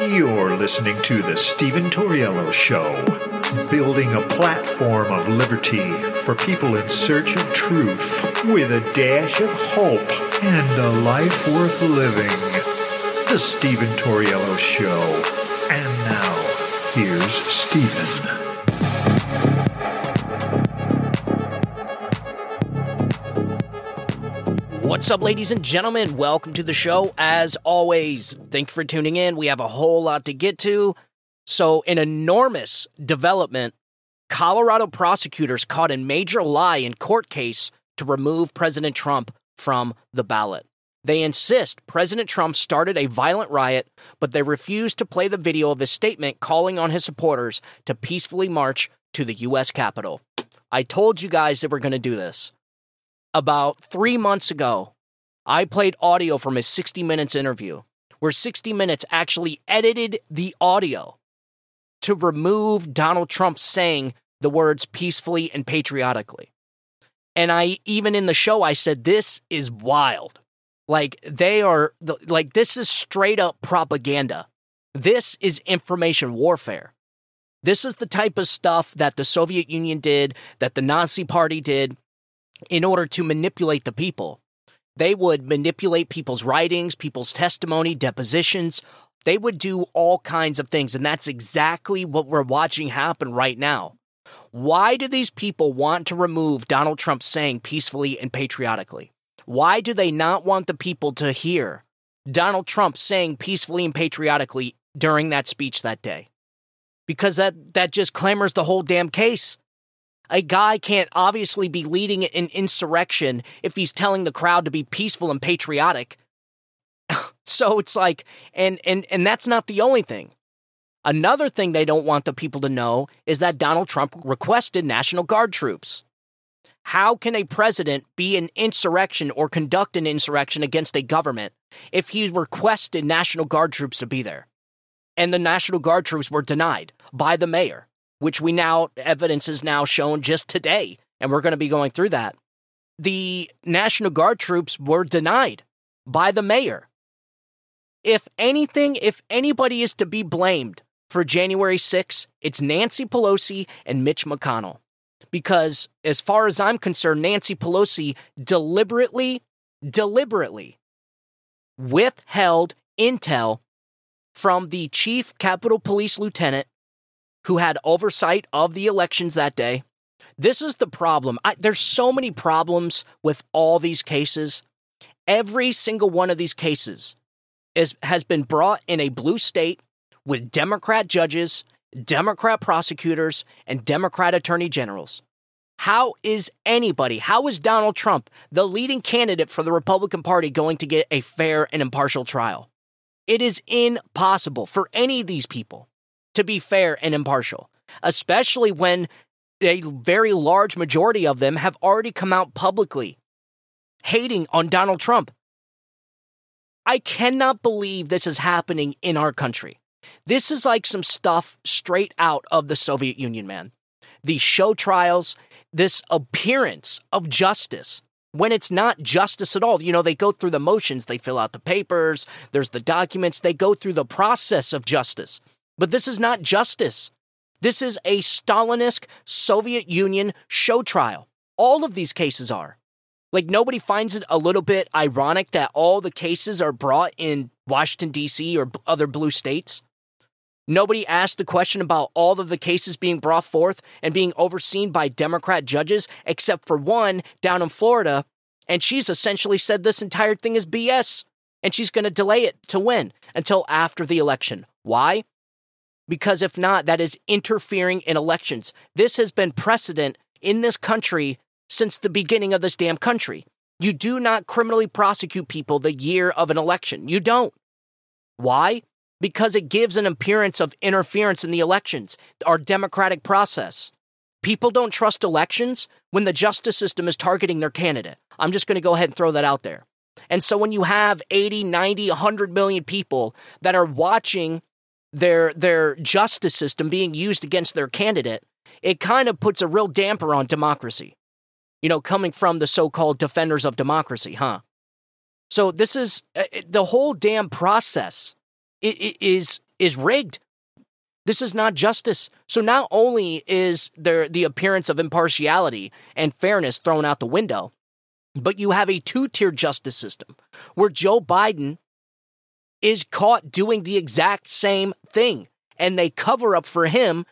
You're listening to The Stephen Torriello Show, building a platform of liberty for people in search of truth with a dash of hope and a life worth living. The Stephen Torriello Show. And now, here's Stephen. What's up, ladies and gentlemen? Welcome to the show. As always, thank you for tuning in. We have a whole lot to get to. So, an enormous development Colorado prosecutors caught a major lie in court case to remove President Trump from the ballot. They insist President Trump started a violent riot, but they refuse to play the video of his statement calling on his supporters to peacefully march to the U.S. Capitol. I told you guys that we're going to do this. About three months ago, I played audio from his 60 Minutes interview, where 60 Minutes actually edited the audio to remove Donald Trump saying the words peacefully and patriotically. And I, even in the show, I said, this is wild. Like, they are, like, this is straight up propaganda. This is information warfare. This is the type of stuff that the Soviet Union did, that the Nazi Party did, in order to manipulate the people. They would manipulate people's writings, people's testimony, depositions. They would do all kinds of things. And that's exactly what we're watching happen right now. Why do these people want to remove Donald Trump saying peacefully and patriotically? Why do they not want the people to hear Donald Trump saying peacefully and patriotically during that speech that day? Because that, that just clamors the whole damn case. A guy can't obviously be leading an insurrection if he's telling the crowd to be peaceful and patriotic. so it's like, and, and, and that's not the only thing. Another thing they don't want the people to know is that Donald Trump requested National Guard troops. How can a president be an insurrection or conduct an insurrection against a government if he requested National Guard troops to be there? And the National Guard troops were denied by the mayor which we now, evidence is now shown just today, and we're going to be going through that. The National Guard troops were denied by the mayor. If anything, if anybody is to be blamed for January 6, it's Nancy Pelosi and Mitch McConnell. Because as far as I'm concerned, Nancy Pelosi deliberately, deliberately withheld intel from the chief Capitol Police lieutenant who had oversight of the elections that day. This is the problem. I, there's so many problems with all these cases. Every single one of these cases is, has been brought in a blue state with Democrat judges, Democrat prosecutors, and Democrat attorney generals. How is anybody, how is Donald Trump, the leading candidate for the Republican Party, going to get a fair and impartial trial? It is impossible for any of these people to be fair and impartial, especially when a very large majority of them have already come out publicly hating on Donald Trump. I cannot believe this is happening in our country. This is like some stuff straight out of the Soviet Union, man. These show trials, this appearance of justice when it's not justice at all. You know, they go through the motions, they fill out the papers, there's the documents, they go through the process of justice. But this is not justice. This is a Stalinist Soviet Union show trial. All of these cases are. Like, nobody finds it a little bit ironic that all the cases are brought in Washington, D.C. or other blue states? Nobody asked the question about all of the cases being brought forth and being overseen by Democrat judges, except for one down in Florida. And she's essentially said this entire thing is BS. And she's going to delay it to win until after the election. Why? Because if not, that is interfering in elections. This has been precedent in this country since the beginning of this damn country. You do not criminally prosecute people the year of an election. You don't. Why? Because it gives an appearance of interference in the elections, our democratic process. People don't trust elections when the justice system is targeting their candidate. I'm just going to go ahead and throw that out there. And so when you have 80, 90, 100 million people that are watching their their justice system being used against their candidate, it kind of puts a real damper on democracy. You know, coming from the so-called defenders of democracy, huh? So this is uh, the whole damn process. Is is rigged. This is not justice. So not only is there the appearance of impartiality and fairness thrown out the window, but you have a two-tier justice system where Joe Biden is caught doing the exact same thing and they cover up for him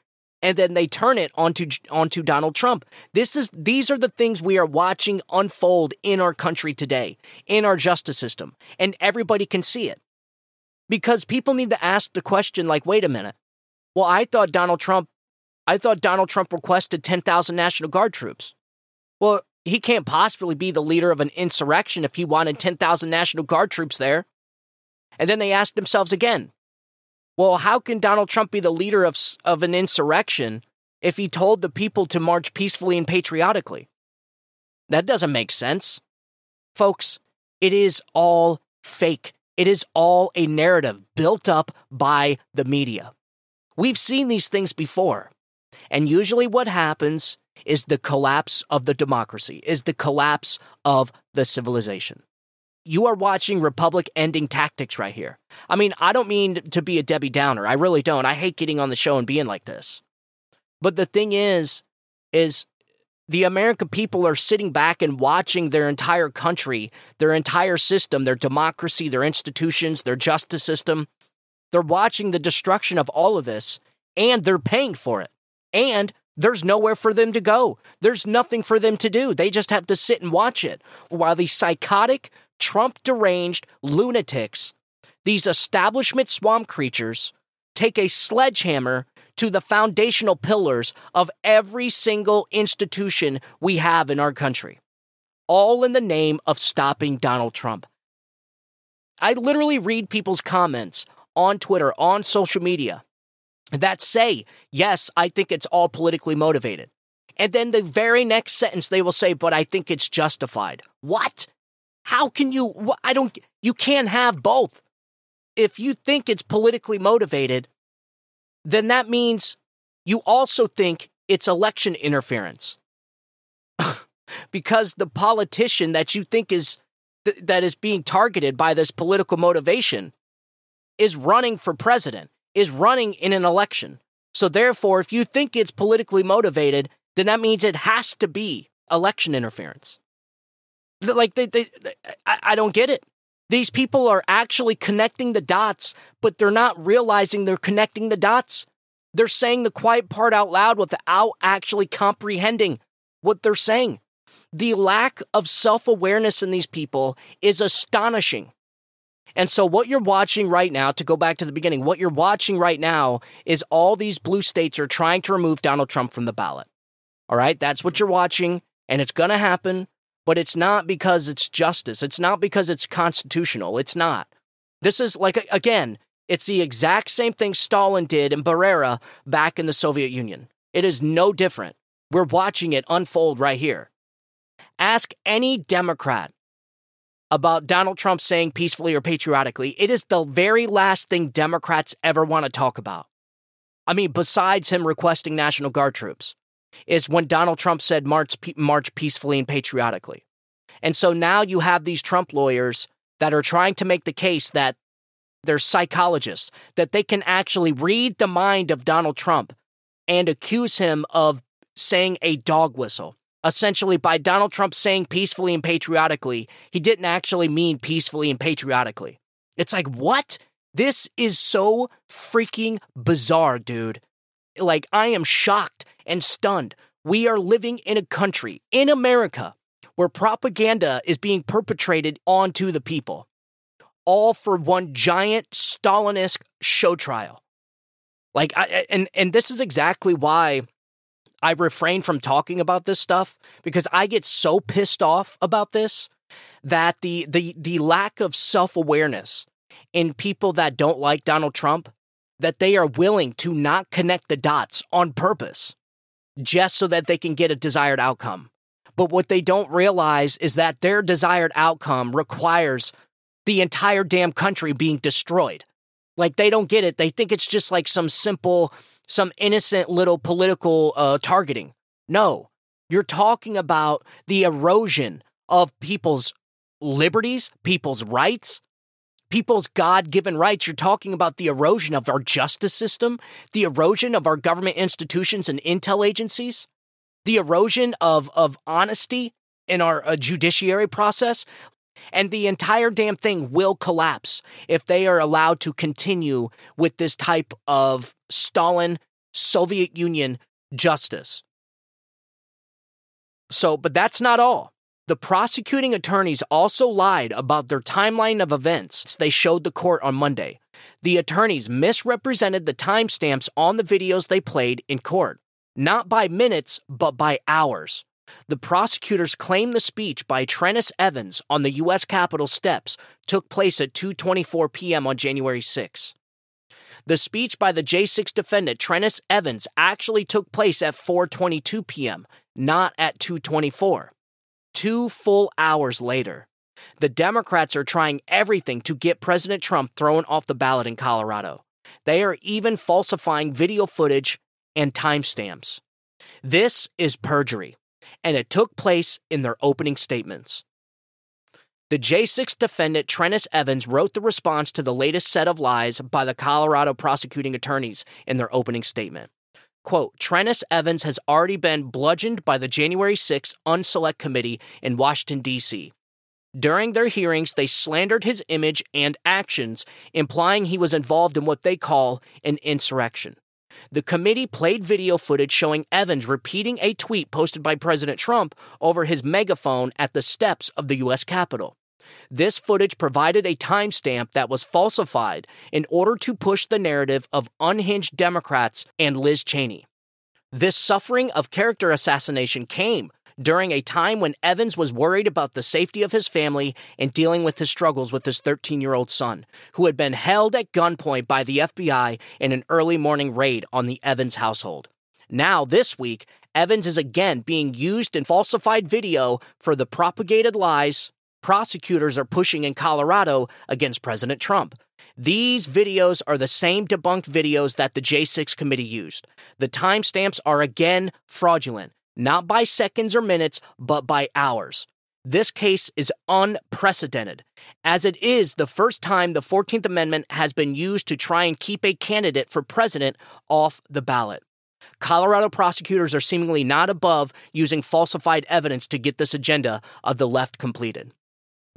and then they turn it onto onto Donald Trump. This is these are the things we are watching unfold in our country today, in our justice system, and everybody can see it. Because people need to ask the question like, wait a minute. Well, I thought Donald Trump I thought Donald Trump requested 10,000 National Guard troops. Well, he can't possibly be the leader of an insurrection if he wanted 10,000 National Guard troops there. And then they asked themselves again, well, how can Donald Trump be the leader of, of an insurrection if he told the people to march peacefully and patriotically? That doesn't make sense. Folks, it is all fake. It is all a narrative built up by the media. We've seen these things before. And usually what happens is the collapse of the democracy, is the collapse of the civilization you are watching Republic ending tactics right here. I mean, I don't mean to be a Debbie Downer. I really don't. I hate getting on the show and being like this. But the thing is, is the American people are sitting back and watching their entire country, their entire system, their democracy, their institutions, their justice system. They're watching the destruction of all of this and they're paying for it. And there's nowhere for them to go. There's nothing for them to do. They just have to sit and watch it while these psychotic, Trump deranged lunatics, these establishment swamp creatures, take a sledgehammer to the foundational pillars of every single institution we have in our country, all in the name of stopping Donald Trump. I literally read people's comments on Twitter, on social media, that say, yes, I think it's all politically motivated. And then the very next sentence, they will say, but I think it's justified. What? How can you? I don't. You can't have both. If you think it's politically motivated, then that means you also think it's election interference. because the politician that you think is th- that is being targeted by this political motivation is running for president, is running in an election. So therefore, if you think it's politically motivated, then that means it has to be election interference. Like they, they, I, I don't get it. These people are actually connecting the dots, but they're not realizing they're connecting the dots. They're saying the quiet part out loud without actually comprehending what they're saying. The lack of self awareness in these people is astonishing. And so, what you're watching right now, to go back to the beginning, what you're watching right now is all these blue states are trying to remove Donald Trump from the ballot. All right, that's what you're watching, and it's going to happen but it's not because it's justice. It's not because it's constitutional. It's not. This is like, again, it's the exact same thing Stalin did in Beria back in the Soviet Union. It is no different. We're watching it unfold right here. Ask any Democrat about Donald Trump saying peacefully or patriotically. It is the very last thing Democrats ever want to talk about. I mean, besides him requesting National Guard troops is when Donald Trump said march, march peacefully and patriotically. And so now you have these Trump lawyers that are trying to make the case that they're psychologists, that they can actually read the mind of Donald Trump and accuse him of saying a dog whistle. Essentially, by Donald Trump saying peacefully and patriotically, he didn't actually mean peacefully and patriotically. It's like, what? This is so freaking bizarre, dude. Like, I am shocked and stunned. We are living in a country, in America, where propaganda is being perpetrated onto the people, all for one giant Stalinist show trial. Like, I, and and this is exactly why I refrain from talking about this stuff because I get so pissed off about this that the the the lack of self awareness in people that don't like Donald Trump that they are willing to not connect the dots on purpose just so that they can get a desired outcome. But what they don't realize is that their desired outcome requires the entire damn country being destroyed. Like they don't get it. They think it's just like some simple, some innocent little political uh, targeting. No, you're talking about the erosion of people's liberties, people's rights, people's God given rights. You're talking about the erosion of our justice system, the erosion of our government institutions and intel agencies, the erosion of, of honesty in our uh, judiciary process. And the entire damn thing will collapse if they are allowed to continue with this type of Stalin, Soviet Union justice. So, but that's not all. The prosecuting attorneys also lied about their timeline of events they showed the court on Monday. The attorneys misrepresented the timestamps on the videos they played in court, not by minutes, but by hours. The prosecutors claim the speech by Trennis Evans on the U.S. Capitol steps took place at 2:24 p.m. on January 6. The speech by the J6 defendant Trennis Evans actually took place at 4:22 p.m., not at 2:24 two full hours later. The Democrats are trying everything to get President Trump thrown off the ballot in Colorado. They are even falsifying video footage and timestamps. This is perjury, and it took place in their opening statements. The J6 defendant Trennis Evans wrote the response to the latest set of lies by the Colorado prosecuting attorneys in their opening statement. Quote, Trennis Evans has already been bludgeoned by the January 6 Unselect Committee in Washington, D.C. During their hearings, they slandered his image and actions, implying he was involved in what they call an insurrection. The committee played video footage showing Evans repeating a tweet posted by President Trump over his megaphone at the steps of the U.S. Capitol. This footage provided a timestamp that was falsified in order to push the narrative of unhinged Democrats and Liz Cheney. This suffering of character assassination came during a time when Evans was worried about the safety of his family and dealing with his struggles with his 13 year old son, who had been held at gunpoint by the FBI in an early morning raid on the Evans household. Now, this week, Evans is again being used in falsified video for the propagated lies prosecutors are pushing in Colorado against President Trump. These videos are the same debunked videos that the J6 committee used. The timestamps are again fraudulent, not by seconds or minutes, but by hours. This case is unprecedented, as it is the first time the 14th Amendment has been used to try and keep a candidate for president off the ballot. Colorado prosecutors are seemingly not above using falsified evidence to get this agenda of the left completed.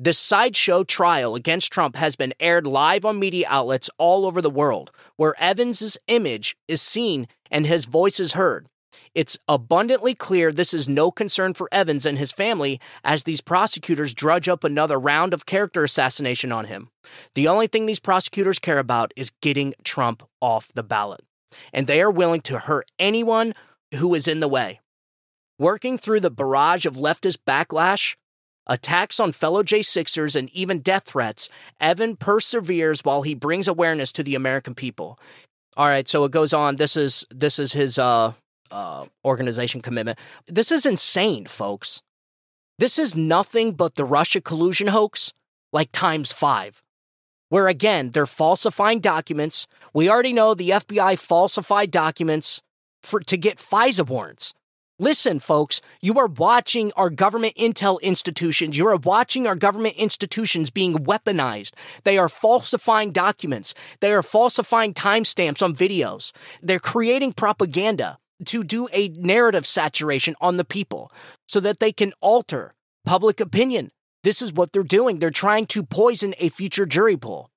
This sideshow trial against Trump has been aired live on media outlets all over the world, where Evans's image is seen and his voice is heard. It's abundantly clear this is no concern for Evans and his family as these prosecutors drudge up another round of character assassination on him. The only thing these prosecutors care about is getting Trump off the ballot, and they are willing to hurt anyone who is in the way. Working through the barrage of leftist backlash, attacks on fellow J6ers, and even death threats, Evan perseveres while he brings awareness to the American people. All right, so it goes on. This is this is his uh, uh, organization commitment. This is insane, folks. This is nothing but the Russia collusion hoax, like times five. Where again, they're falsifying documents. We already know the FBI falsified documents for to get FISA warrants. Listen, folks, you are watching our government intel institutions. You are watching our government institutions being weaponized. They are falsifying documents. They are falsifying timestamps on videos. They're creating propaganda to do a narrative saturation on the people so that they can alter public opinion. This is what they're doing. They're trying to poison a future jury pool.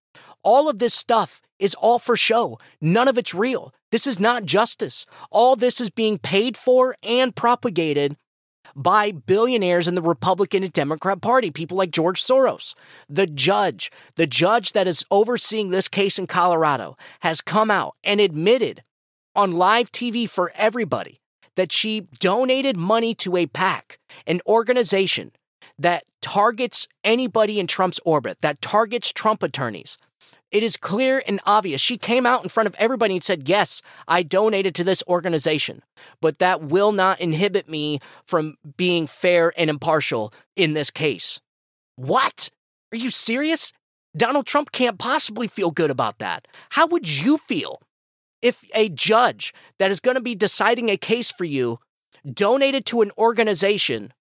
All of this stuff is all for show. None of it's real. This is not justice. All this is being paid for and propagated by billionaires in the Republican and Democrat Party, people like George Soros. The judge, the judge that is overseeing this case in Colorado, has come out and admitted on live TV for everybody that she donated money to a PAC, an organization that targets anybody in Trump's orbit, that targets Trump attorneys, it is clear and obvious. She came out in front of everybody and said, Yes, I donated to this organization, but that will not inhibit me from being fair and impartial in this case. What? Are you serious? Donald Trump can't possibly feel good about that. How would you feel if a judge that is going to be deciding a case for you donated to an organization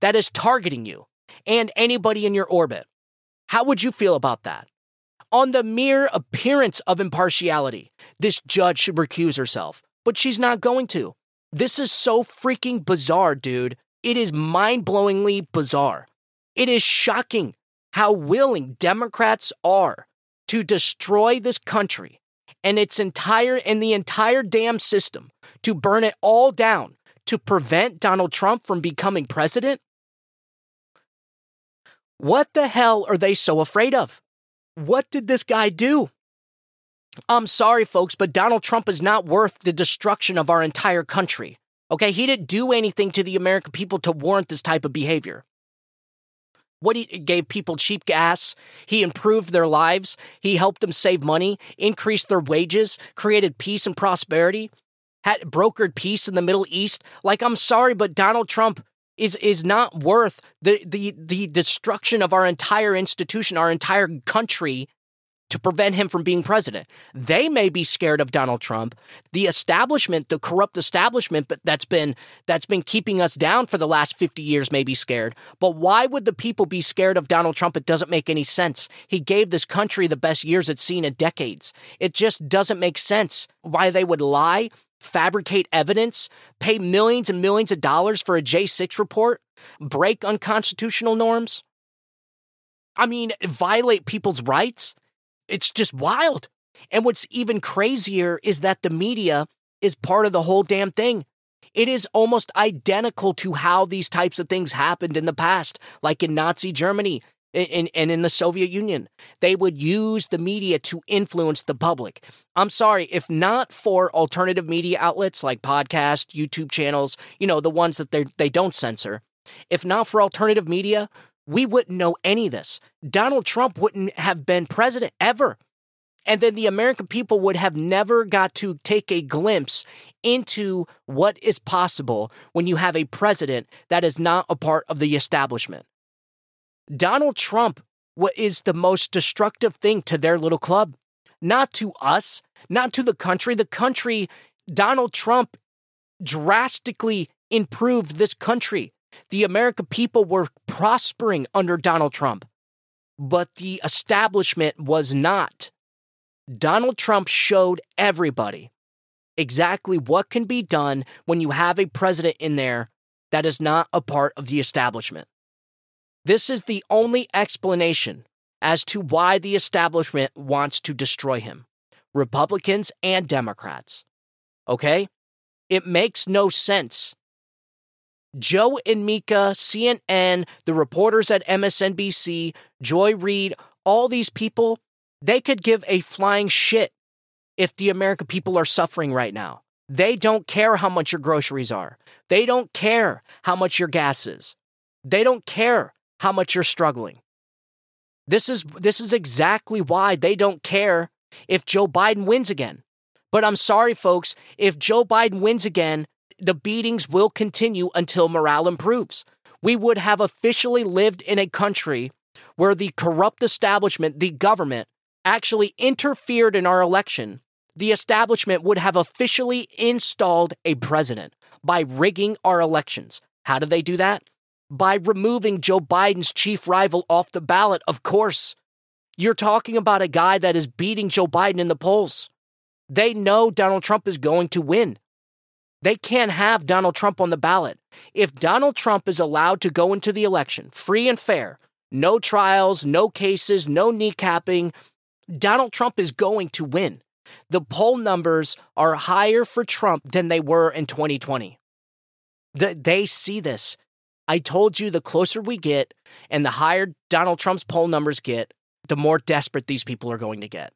that is targeting you and anybody in your orbit? How would you feel about that? On the mere appearance of impartiality, this judge should recuse herself, but she's not going to. This is so freaking bizarre, dude. It is mind blowingly bizarre. It is shocking how willing Democrats are to destroy this country and its entire and the entire damn system to burn it all down to prevent Donald Trump from becoming president? What the hell are they so afraid of? What did this guy do? I'm sorry, folks, but Donald Trump is not worth the destruction of our entire country. Okay, he didn't do anything to the American people to warrant this type of behavior. What he gave people cheap gas, he improved their lives, he helped them save money, increased their wages, created peace and prosperity, had brokered peace in the Middle East. Like I'm sorry, but Donald Trump is is not worth the the the destruction of our entire institution, our entire country to prevent him from being president. They may be scared of Donald Trump. The establishment, the corrupt establishment but that's been that's been keeping us down for the last 50 years may be scared. But why would the people be scared of Donald Trump? It doesn't make any sense. He gave this country the best years it's seen in decades. It just doesn't make sense why they would lie, fabricate evidence, pay millions and millions of dollars for a J6 report, break unconstitutional norms. I mean, violate people's rights it's just wild. And what's even crazier is that the media is part of the whole damn thing. It is almost identical to how these types of things happened in the past, like in Nazi Germany and in, in the Soviet Union. They would use the media to influence the public. I'm sorry, if not for alternative media outlets like podcasts, YouTube channels, you know, the ones that they don't censor, if not for alternative media, we wouldn't know any of this. Donald Trump wouldn't have been president ever. And then the American people would have never got to take a glimpse into what is possible when you have a president that is not a part of the establishment. Donald Trump what is the most destructive thing to their little club, not to us, not to the country. The country, Donald Trump drastically improved this country. The American people were prospering under Donald Trump, but the establishment was not. Donald Trump showed everybody exactly what can be done when you have a president in there that is not a part of the establishment. This is the only explanation as to why the establishment wants to destroy him Republicans and Democrats. Okay? It makes no sense Joe and Mika, CNN, the reporters at MSNBC, Joy Reid, all these people, they could give a flying shit if the American people are suffering right now. They don't care how much your groceries are. They don't care how much your gas is. They don't care how much you're struggling. This is this is exactly why they don't care if Joe Biden wins again. But I'm sorry folks, if Joe Biden wins again, the beatings will continue until morale improves. We would have officially lived in a country where the corrupt establishment, the government, actually interfered in our election. The establishment would have officially installed a president by rigging our elections. How did they do that? By removing Joe Biden's chief rival off the ballot, of course. You're talking about a guy that is beating Joe Biden in the polls. They know Donald Trump is going to win. They can't have Donald Trump on the ballot. If Donald Trump is allowed to go into the election free and fair, no trials, no cases, no kneecapping, Donald Trump is going to win. The poll numbers are higher for Trump than they were in 2020. they see this. I told you the closer we get and the higher Donald Trump's poll numbers get, the more desperate these people are going to get.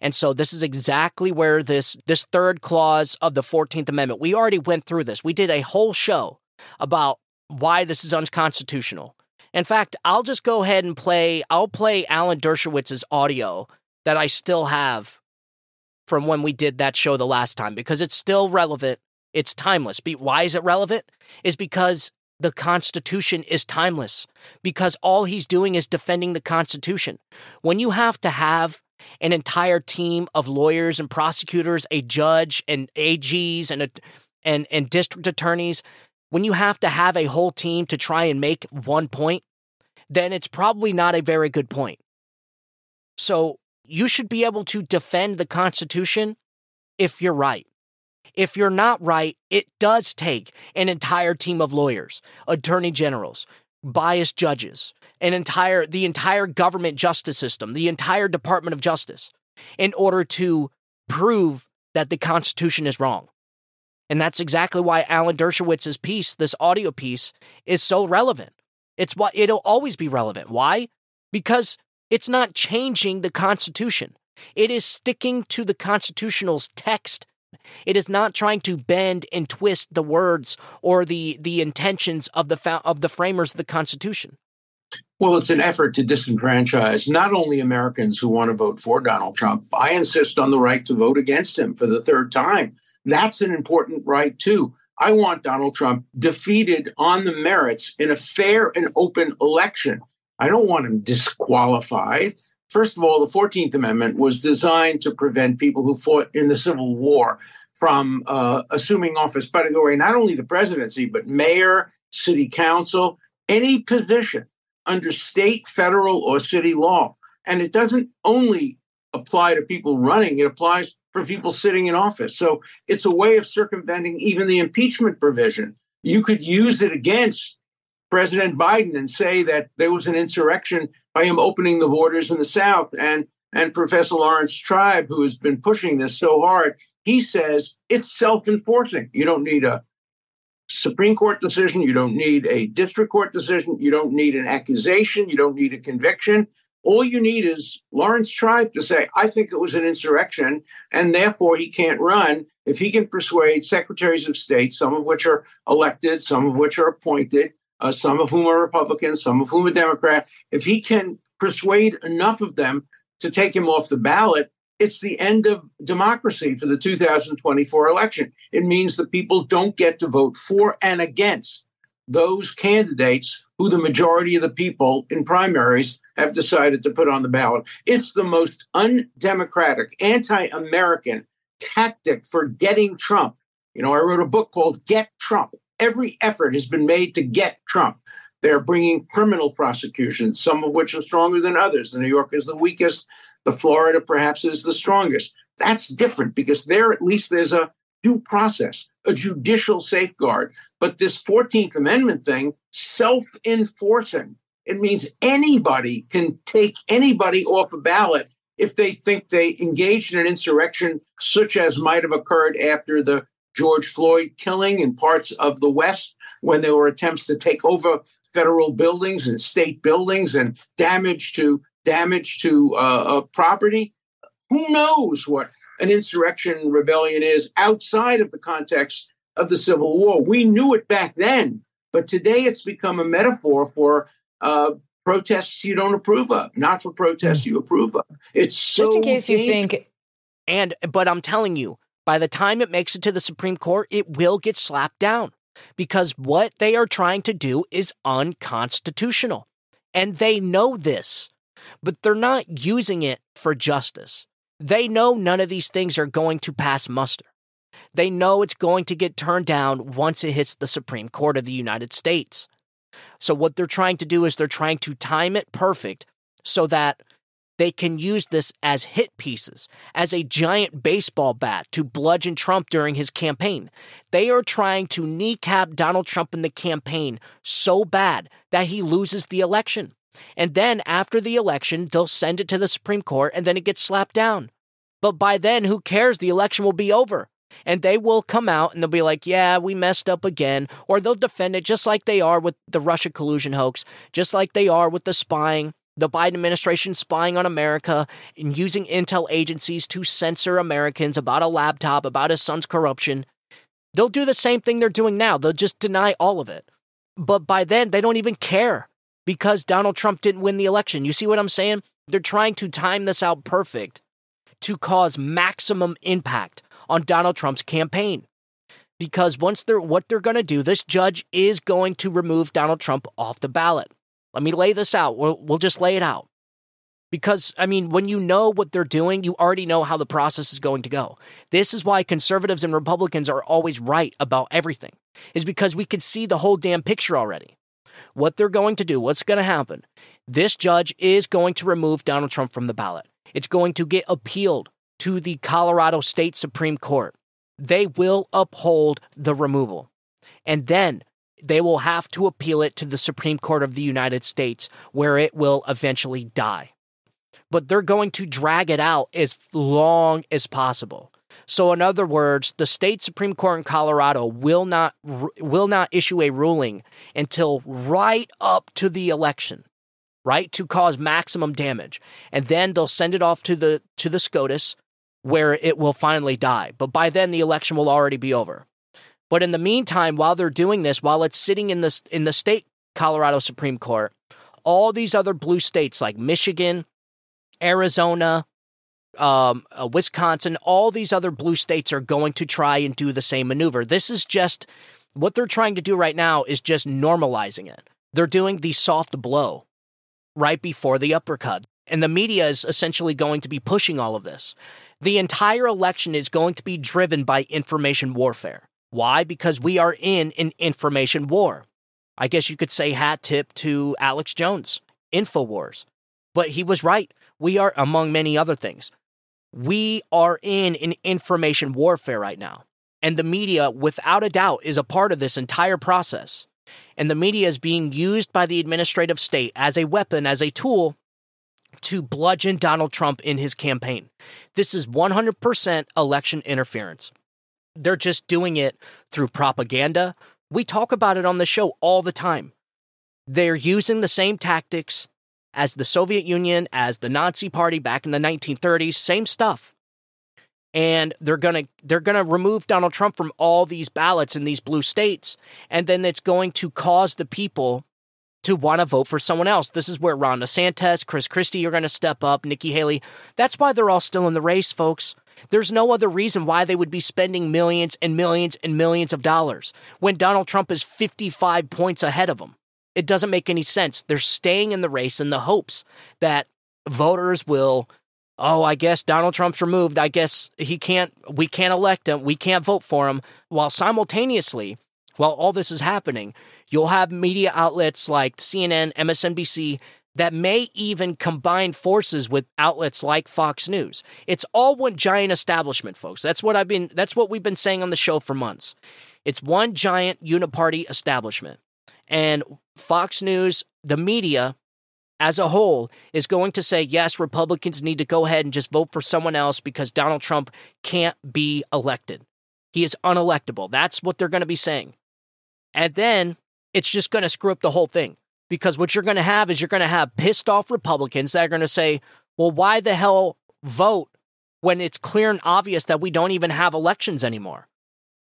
And so this is exactly where this this third clause of the 14th Amendment. We already went through this. We did a whole show about why this is unconstitutional. In fact, I'll just go ahead and play I'll play Alan Dershowitz's audio that I still have from when we did that show the last time because it's still relevant. It's timeless. Why is it relevant? Is because the Constitution is timeless because all he's doing is defending the Constitution. When you have to have an entire team of lawyers and prosecutors, a judge and AGs and a, and and district attorneys, when you have to have a whole team to try and make one point, then it's probably not a very good point. So you should be able to defend the Constitution if you're right. If you're not right, it does take an entire team of lawyers, attorney generals, biased judges, an entire the entire government justice system, the entire Department of Justice in order to prove that the Constitution is wrong. And that's exactly why Alan Dershowitz's piece, this audio piece, is so relevant. It's what it'll always be relevant. Why? Because it's not changing the Constitution. It is sticking to the Constitutional's text. It is not trying to bend and twist the words or the, the intentions of the, of the framers of the Constitution. Well, it's an effort to disenfranchise not only Americans who want to vote for Donald Trump. I insist on the right to vote against him for the third time. That's an important right, too. I want Donald Trump defeated on the merits in a fair and open election. I don't want him disqualified. First of all, the 14th Amendment was designed to prevent people who fought in the Civil War from uh, assuming office. By the way, not only the presidency, but mayor, city council, any position under state, federal, or city law. And it doesn't only apply to people running, it applies for people sitting in office. So it's a way of circumventing even the impeachment provision. You could use it against President Biden and say that there was an insurrection by him opening the borders in the South. And, and Professor Laurence Tribe, who has been pushing this so hard, he says it's self enforcing. You don't need a Supreme Court decision. You don't need a district court decision. You don't need an accusation. You don't need a conviction. All you need is Laurence Tribe to say, I think it was an insurrection, and therefore he can't run. If he can persuade secretaries of state, some of which are elected, some of which are appointed, uh, some of whom are Republicans, some of whom are Democrat, if he can persuade enough of them to take him off the ballot, it's the end of democracy for the 2024 election. It means that people don't get to vote for and against those candidates who the majority of the people in primaries have decided to put on the ballot. It's the most undemocratic, anti American tactic for getting Trump. You know, I wrote a book called Get Trump. Every effort has been made to get Trump. They're bringing criminal prosecutions, some of which are stronger than others. The New York is the weakest. The Florida perhaps is the strongest. That's different because there at least there's a due process, a judicial safeguard. But this 14th Amendment thing, self enforcing, it means anybody can take anybody off a ballot if they think they engaged in an insurrection, such as might have occurred after the George Floyd killing in parts of the West when there were attempts to take over federal buildings and state buildings and damage to damage to uh, uh, property. Who knows what an insurrection rebellion is outside of the context of the Civil War? We knew it back then, but today it's become a metaphor for uh, protests you don't approve of, not for protests hmm. you approve of. It's so just in case dangerous. you think. And but I'm telling you, by the time it makes it to the Supreme Court, it will get slapped down because what they are trying to do is unconstitutional, and they know this but they're not using it for justice. They know none of these things are going to pass muster. They know it's going to get turned down once it hits the Supreme Court of the United States. So, what they're trying to do is they're trying to time it perfect so that they can use this as hit pieces, as a giant baseball bat to bludgeon Trump during his campaign. They are trying to kneecap Donald Trump in the campaign so bad that he loses the election. And then after the election, they'll send it to the Supreme Court and then it gets slapped down. But by then, who cares? The election will be over. And they will come out and they'll be like, yeah, we messed up again. Or they'll defend it just like they are with the Russia collusion hoax, just like they are with the spying, the Biden administration spying on America and using intel agencies to censor Americans about a laptop, about his son's corruption. They'll do the same thing they're doing now. They'll just deny all of it. But by then, they don't even care because Donald Trump didn't win the election. You see what I'm saying? They're trying to time this out perfect to cause maximum impact on Donald Trump's campaign. Because once they're what they're going to do, this judge is going to remove Donald Trump off the ballot. Let me lay this out. We'll, we'll just lay it out. Because, I mean, when you know what they're doing, you already know how the process is going to go. This is why conservatives and Republicans are always right about everything, is because we could see the whole damn picture already what they're going to do, what's going to happen. This judge is going to remove Donald Trump from the ballot. It's going to get appealed to the Colorado State Supreme Court. They will uphold the removal. And then they will have to appeal it to the Supreme Court of the United States, where it will eventually die. But they're going to drag it out as long as possible. So, in other words, the state Supreme Court in Colorado will not will not issue a ruling until right up to the election, right, to cause maximum damage, and then they'll send it off to the to the SCOTUS, where it will finally die. But by then, the election will already be over. But in the meantime, while they're doing this, while it's sitting in the in the state Colorado Supreme Court, all these other blue states like Michigan, Arizona, um, uh, Wisconsin, all these other blue states are going to try and do the same maneuver. This is just what they're trying to do right now is just normalizing it. They're doing the soft blow right before the uppercut. And the media is essentially going to be pushing all of this. The entire election is going to be driven by information warfare. Why? Because we are in an information war. I guess you could say hat tip to Alex Jones, InfoWars. But he was right. We are, among many other things, we are in an information warfare right now. And the media, without a doubt, is a part of this entire process. And the media is being used by the administrative state as a weapon, as a tool to bludgeon Donald Trump in his campaign. This is 100% election interference. They're just doing it through propaganda. We talk about it on the show all the time. They're using the same tactics as the Soviet Union, as the Nazi Party back in the 1930s, same stuff. And they're gonna they're gonna remove Donald Trump from all these ballots in these blue states, and then it's going to cause the people to want to vote for someone else. This is where Ron DeSantis, Chris Christie are going to step up, Nikki Haley. That's why they're all still in the race, folks. There's no other reason why they would be spending millions and millions and millions of dollars when Donald Trump is 55 points ahead of them. It doesn't make any sense. They're staying in the race in the hopes that voters will, oh, I guess Donald Trump's removed. I guess he can't, we can't elect him. We can't vote for him. While simultaneously, while all this is happening, you'll have media outlets like CNN, MSNBC that may even combine forces with outlets like Fox News. It's all one giant establishment, folks. That's what I've been that's what we've been saying on the show for months. It's one giant uniparty establishment. And Fox News, the media as a whole, is going to say, yes, Republicans need to go ahead and just vote for someone else because Donald Trump can't be elected. He is unelectable. That's what they're going to be saying. And then it's just going to screw up the whole thing because what you're going to have is you're going to have pissed off Republicans that are going to say, well, why the hell vote when it's clear and obvious that we don't even have elections anymore?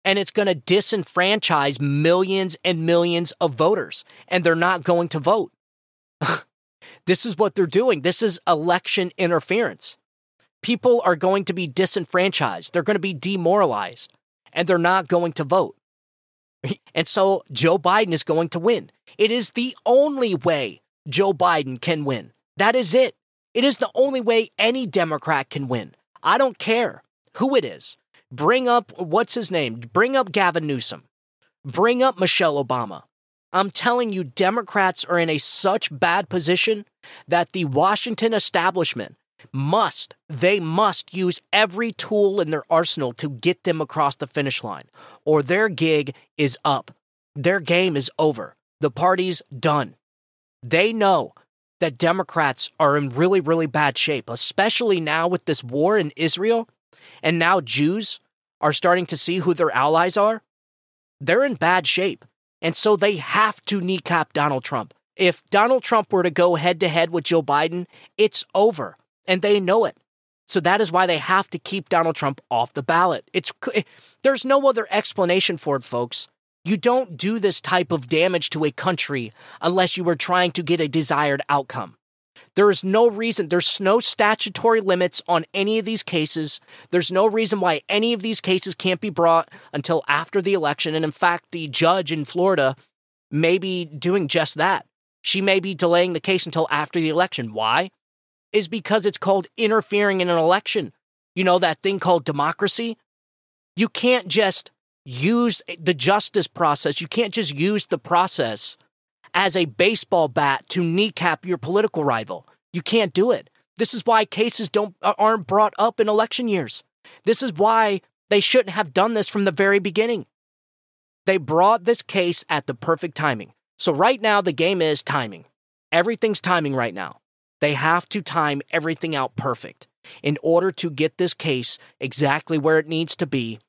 and it's going to disenfranchise millions and millions of voters, and they're not going to vote. this is what they're doing. This is election interference. People are going to be disenfranchised, they're going to be demoralized, and they're not going to vote. And so Joe Biden is going to win. It is the only way Joe Biden can win. That is it. It is the only way any Democrat can win. I don't care who it is. Bring up, what's his name? Bring up Gavin Newsom. Bring up Michelle Obama. I'm telling you, Democrats are in a such bad position that the Washington establishment must, they must use every tool in their arsenal to get them across the finish line, or their gig is up. Their game is over. The party's done. They know that Democrats are in really, really bad shape, especially now with this war in Israel and now Jews are starting to see who their allies are, they're in bad shape. And so they have to kneecap Donald Trump. If Donald Trump were to go head to head with Joe Biden, it's over. And they know it. So that is why they have to keep Donald Trump off the ballot. It's there's no other explanation for it, folks. You don't do this type of damage to a country unless you are trying to get a desired outcome. There is no reason, there's no statutory limits on any of these cases. There's no reason why any of these cases can't be brought until after the election. And in fact, the judge in Florida may be doing just that. She may be delaying the case until after the election. Why? Is because it's called interfering in an election. You know, that thing called democracy? You can't just use the justice process. You can't just use the process as a baseball bat to kneecap your political rival. You can't do it. This is why cases don't aren't brought up in election years. This is why they shouldn't have done this from the very beginning. They brought this case at the perfect timing. So right now the game is timing. Everything's timing right now. They have to time everything out perfect in order to get this case exactly where it needs to be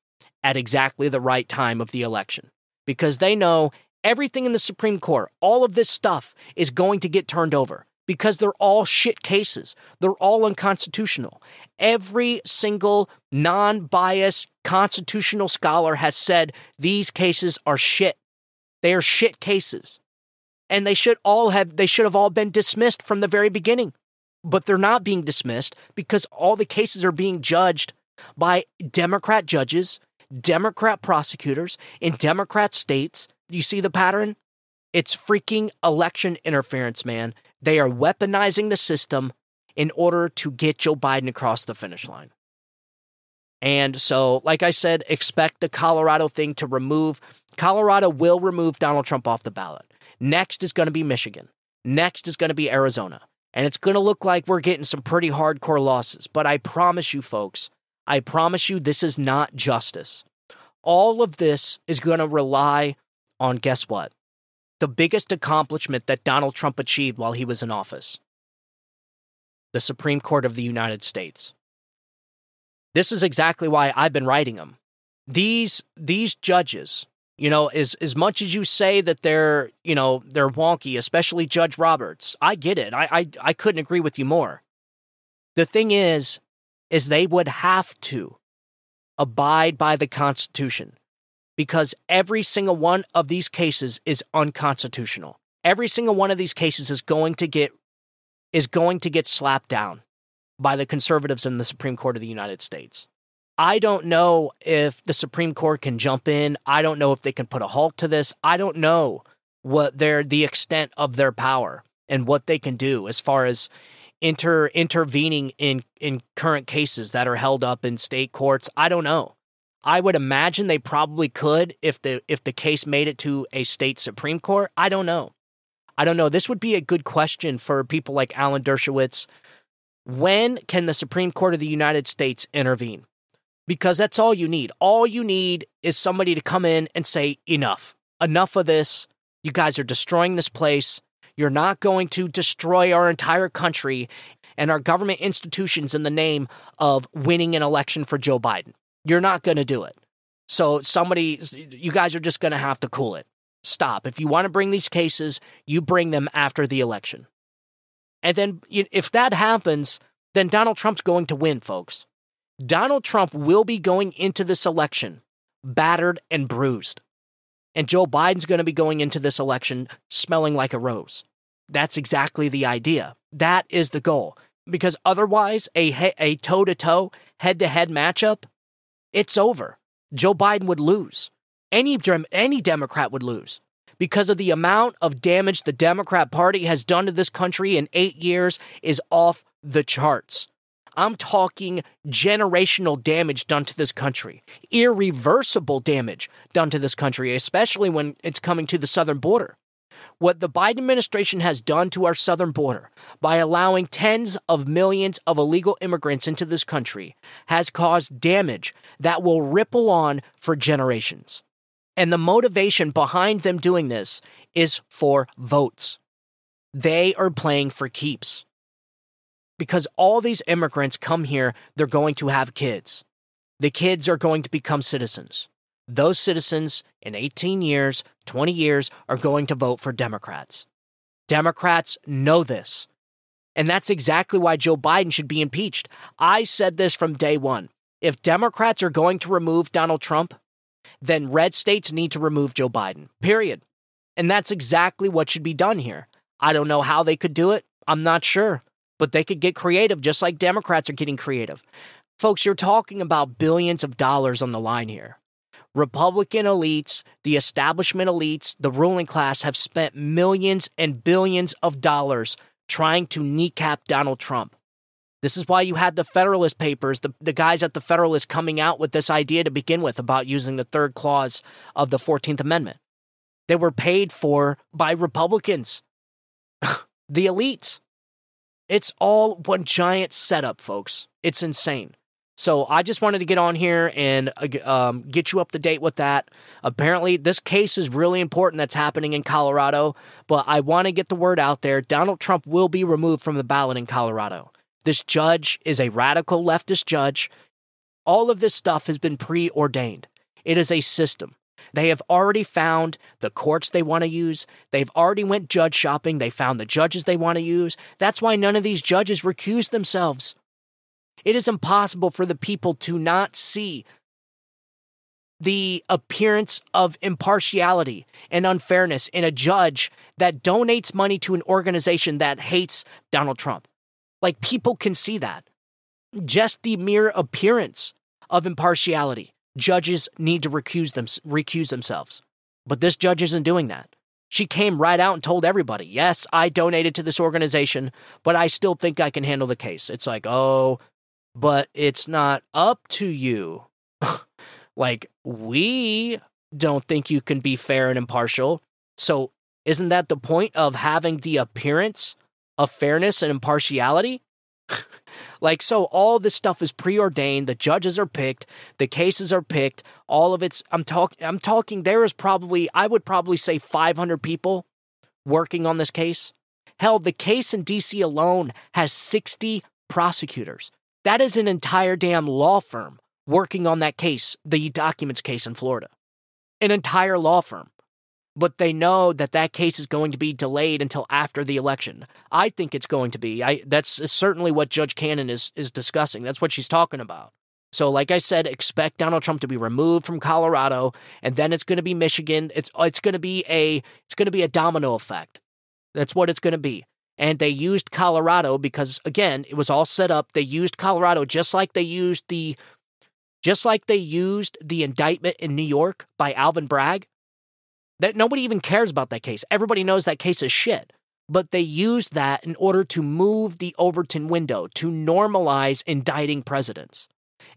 at exactly the right time of the election. Because they know everything in the Supreme Court, all of this stuff is going to get turned over because they're all shit cases. They're all unconstitutional. Every single non biased constitutional scholar has said these cases are shit. They are shit cases. And they should all have they should have all been dismissed from the very beginning. But they're not being dismissed because all the cases are being judged by Democrat judges, Democrat prosecutors in Democrat states. You see the pattern? It's freaking election interference, man. They are weaponizing the system in order to get Joe Biden across the finish line. And so, like I said, expect the Colorado thing to remove. Colorado will remove Donald Trump off the ballot. Next is going to be Michigan. Next is going to be Arizona. And it's going to look like we're getting some pretty hardcore losses. But I promise you, folks, I promise you, this is not justice. All of this is going to rely on guess what? The biggest accomplishment that Donald Trump achieved while he was in office the Supreme Court of the United States. This is exactly why I've been writing them. These these judges, you know, as as much as you say that they're, you know, they're wonky, especially Judge Roberts, I get it. I I, I couldn't agree with you more. The thing is, is they would have to abide by the Constitution because every single one of these cases is unconstitutional. Every single one of these cases is going to get is going to get slapped down by the conservatives in the Supreme Court of the United States. I don't know if the Supreme Court can jump in. I don't know if they can put a halt to this. I don't know what their the extent of their power and what they can do as far as inter intervening in in current cases that are held up in state courts. I don't know. I would imagine they probably could if the if the case made it to a state supreme court. I don't know. I don't know. This would be a good question for people like Alan Dershowitz. When can the Supreme Court of the United States intervene? Because that's all you need. All you need is somebody to come in and say, enough. Enough of this. You guys are destroying this place. You're not going to destroy our entire country and our government institutions in the name of winning an election for Joe Biden. You're not going to do it. So somebody, you guys are just going to have to cool it. Stop. If you want to bring these cases, you bring them after the election. And then if that happens, then Donald Trump's going to win, folks. Donald Trump will be going into this election battered and bruised. And Joe Biden's going to be going into this election smelling like a rose. That's exactly the idea. That is the goal. Because otherwise, a a toe to toe, head to head matchup, it's over. Joe Biden would lose. Any, any Democrat would lose because of the amount of damage the Democrat Party has done to this country in eight years is off the charts. I'm talking generational damage done to this country, irreversible damage done to this country, especially when it's coming to the southern border. What the Biden administration has done to our southern border by allowing tens of millions of illegal immigrants into this country has caused damage that will ripple on for generations. And the motivation behind them doing this is for votes. They are playing for keeps because all these immigrants come here, they're going to have kids. The kids are going to become citizens. Those citizens in 18 years, 20 years are going to vote for Democrats. Democrats know this. And that's exactly why Joe Biden should be impeached. I said this from day one. If Democrats are going to remove Donald Trump, then red states need to remove Joe Biden, period. And that's exactly what should be done here. I don't know how they could do it. I'm not sure but they could get creative just like Democrats are getting creative. Folks, you're talking about billions of dollars on the line here. Republican elites, the establishment elites, the ruling class have spent millions and billions of dollars trying to kneecap Donald Trump. This is why you had the Federalist Papers, the, the guys at the Federalist coming out with this idea to begin with about using the third clause of the 14th Amendment. They were paid for by Republicans, the elites It's all one giant setup, folks. It's insane. So I just wanted to get on here and uh, um, get you up to date with that. Apparently, this case is really important that's happening in Colorado, but I want to get the word out there. Donald Trump will be removed from the ballot in Colorado. This judge is a radical leftist judge. All of this stuff has been preordained. It is a system. They have already found the courts they want to use. They've already went judge shopping. They found the judges they want to use. That's why none of these judges recuse themselves. It is impossible for the people to not see the appearance of impartiality and unfairness in a judge that donates money to an organization that hates Donald Trump. Like people can see that. Just the mere appearance of impartiality, judges need to recuse, them, recuse themselves. But this judge isn't doing that. She came right out and told everybody, yes, I donated to this organization, but I still think I can handle the case. It's like, oh, but it's not up to you. like, we don't think you can be fair and impartial. So, isn't that the point of having the appearance of fairness and impartiality? Like, so all this stuff is preordained. The judges are picked, the cases are picked. All of it's, I'm talking, I'm talking, there is probably, I would probably say 500 people working on this case. Hell, the case in DC alone has 60 prosecutors. That is an entire damn law firm working on that case, the documents case in Florida. An entire law firm. But they know that that case is going to be delayed until after the election. I think it's going to be. I that's certainly what Judge Cannon is is discussing. That's what she's talking about. So, like I said, expect Donald Trump to be removed from Colorado, and then it's going to be Michigan. It's it's going to be a it's going to be a domino effect. That's what it's going to be. And they used Colorado because again, it was all set up. They used Colorado just like they used the just like they used the indictment in New York by Alvin Bragg. That nobody even cares about that case. Everybody knows that case is shit. But they used that in order to move the Overton window to normalize indicting presidents.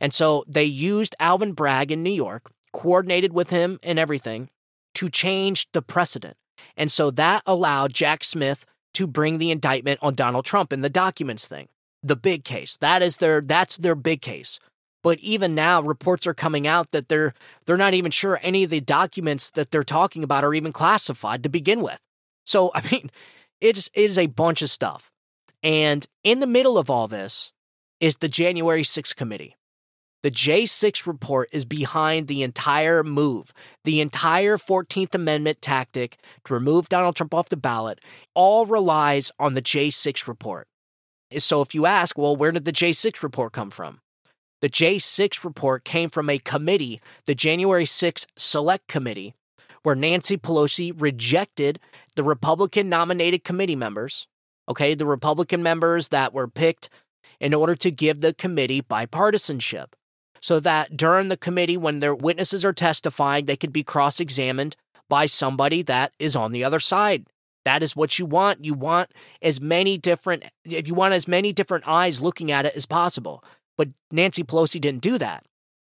And so they used Alvin Bragg in New York, coordinated with him and everything, to change the precedent. And so that allowed Jack Smith to bring the indictment on Donald Trump in the documents thing. The big case. That is their that's their big case. But even now reports are coming out that they're they're not even sure any of the documents that they're talking about are even classified to begin with. So I mean, it is a bunch of stuff. And in the middle of all this is the January 6th committee. The J6 report is behind the entire move. The entire 14th Amendment tactic to remove Donald Trump off the ballot all relies on the J6 report. So if you ask, well, where did the J6 report come from? The J6 report came from a committee, the January 6 Select Committee, where Nancy Pelosi rejected the Republican nominated committee members, okay, the Republican members that were picked in order to give the committee bipartisanship so that during the committee, when their witnesses are testifying, they could be cross examined by somebody that is on the other side. That is what you want. You want as many different, if you want as many different eyes looking at it as possible. But Nancy Pelosi didn't do that.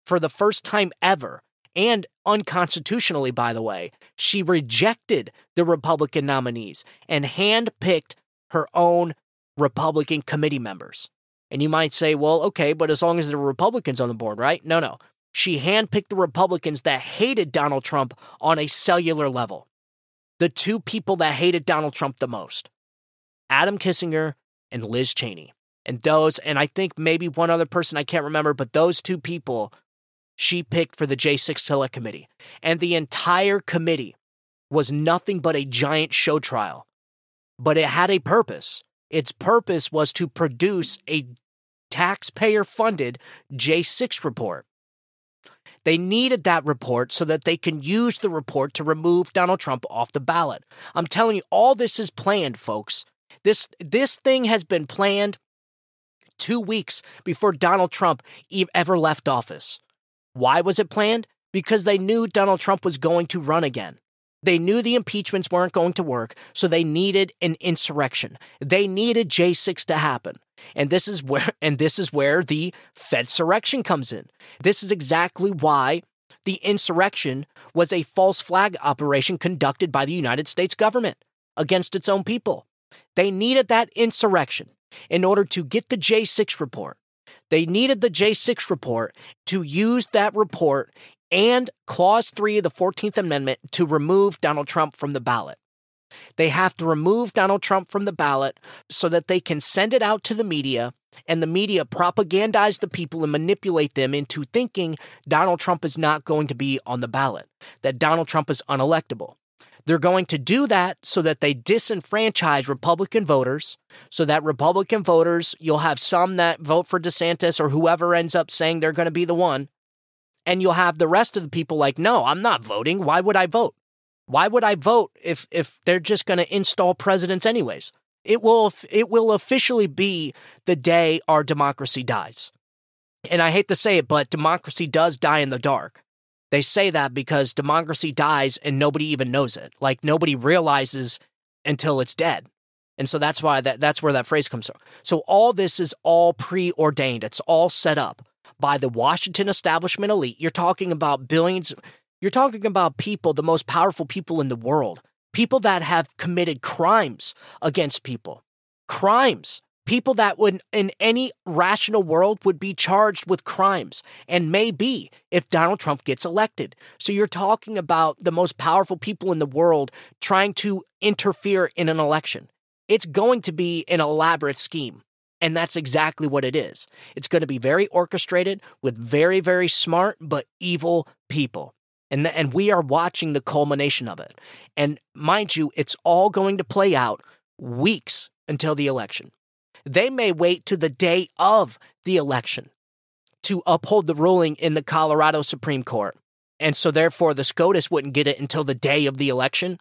For the first time ever, and unconstitutionally, by the way, she rejected the Republican nominees and handpicked her own Republican committee members. And you might say, well, okay, but as long as there are Republicans on the board, right? No, no. She handpicked the Republicans that hated Donald Trump on a cellular level. The two people that hated Donald Trump the most Adam Kinzinger and Liz Cheney. And those, and I think maybe one other person I can't remember, but those two people she picked for the J6 Select Committee. And the entire committee was nothing but a giant show trial. But it had a purpose. Its purpose was to produce a taxpayer funded J6 report. They needed that report so that they can use the report to remove Donald Trump off the ballot. I'm telling you, all this is planned, folks. This, this thing has been planned two weeks before Donald Trump ever left office. Why was it planned? Because they knew Donald Trump was going to run again. They knew the impeachments weren't going to work, so they needed an insurrection. They needed J6 to happen. And this is where and this is where the Fedsurrection comes in. This is exactly why the insurrection was a false flag operation conducted by the United States government against its own people. They needed that insurrection. In order to get the J6 report. They needed the J6 report to use that report and Clause 3 of the 14th Amendment to remove Donald Trump from the ballot. They have to remove Donald Trump from the ballot so that they can send it out to the media and the media propagandize the people and manipulate them into thinking Donald Trump is not going to be on the ballot, that Donald Trump is unelectable. They're going to do that so that they disenfranchise Republican voters, so that Republican voters, you'll have some that vote for DeSantis or whoever ends up saying they're going to be the one. And you'll have the rest of the people like, no, I'm not voting. Why would I vote? Why would I vote if, if they're just going to install presidents anyways? It will, it will officially be the day our democracy dies. And I hate to say it, but democracy does die in the dark. They say that because democracy dies and nobody even knows it. Like nobody realizes until it's dead. And so that's why that, that's where that phrase comes from. So all this is all preordained. It's all set up by the Washington establishment elite. You're talking about billions, you're talking about people, the most powerful people in the world, people that have committed crimes against people. Crimes people that would in any rational world would be charged with crimes and may be if Donald Trump gets elected. So you're talking about the most powerful people in the world trying to interfere in an election. It's going to be an elaborate scheme. And that's exactly what it is. It's going to be very orchestrated with very, very smart but evil people. And, and we are watching the culmination of it. And mind you, it's all going to play out weeks until the election. They may wait to the day of the election to uphold the ruling in the Colorado Supreme Court. And so, therefore, the SCOTUS wouldn't get it until the day of the election.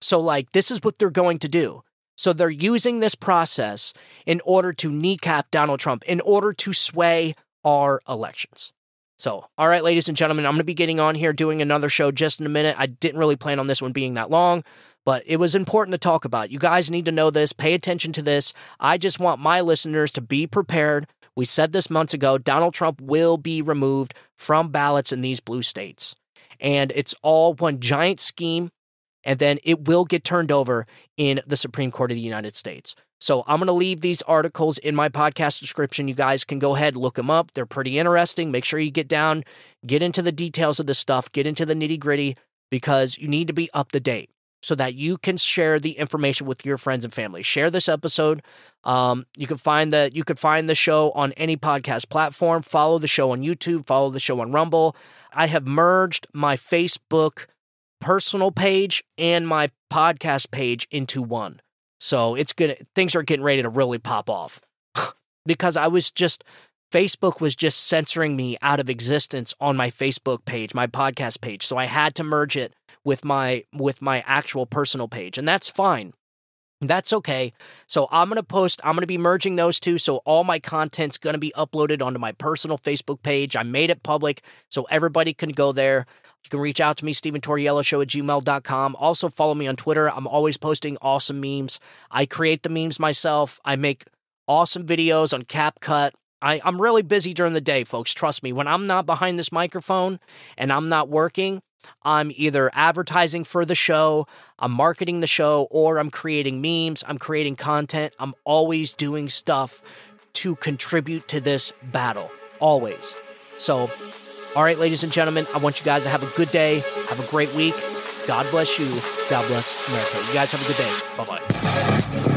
So, like, this is what they're going to do. So, they're using this process in order to kneecap Donald Trump, in order to sway our elections. So, all right, ladies and gentlemen, I'm going to be getting on here doing another show just in a minute. I didn't really plan on this one being that long but it was important to talk about. You guys need to know this, pay attention to this. I just want my listeners to be prepared. We said this months ago Donald Trump will be removed from ballots in these blue states. And it's all one giant scheme, and then it will get turned over in the Supreme Court of the United States. So I'm going to leave these articles in my podcast description. You guys can go ahead, look them up. They're pretty interesting. Make sure you get down, get into the details of this stuff, get into the nitty gritty, because you need to be up to date so that you can share the information with your friends and family. Share this episode. Um, you can find the you can find the show on any podcast platform. Follow the show on YouTube. Follow the show on Rumble. I have merged my Facebook personal page and my podcast page into one. So it's good. Things are getting ready to really pop off because I was just Facebook was just censoring me out of existence on my Facebook page, my podcast page. So I had to merge it with my with my actual personal page, and that's fine. That's okay. So I'm going to post, I'm going to be merging those two. So all my content's going to be uploaded onto my personal Facebook page. I made it public so everybody can go there. You can reach out to me, Stephen Torriello Show at gmail.com. Also follow me on Twitter. I'm always posting awesome memes. I create the memes myself. I make awesome videos on CapCut. I, I'm really busy during the day, folks. Trust me. When I'm not behind this microphone and I'm not working, I'm either advertising for the show, I'm marketing the show, or I'm creating memes, I'm creating content. I'm always doing stuff to contribute to this battle. Always. So, all right, ladies and gentlemen, I want you guys to have a good day, have a great week. God bless you. God bless America. You guys have a good day. Bye bye.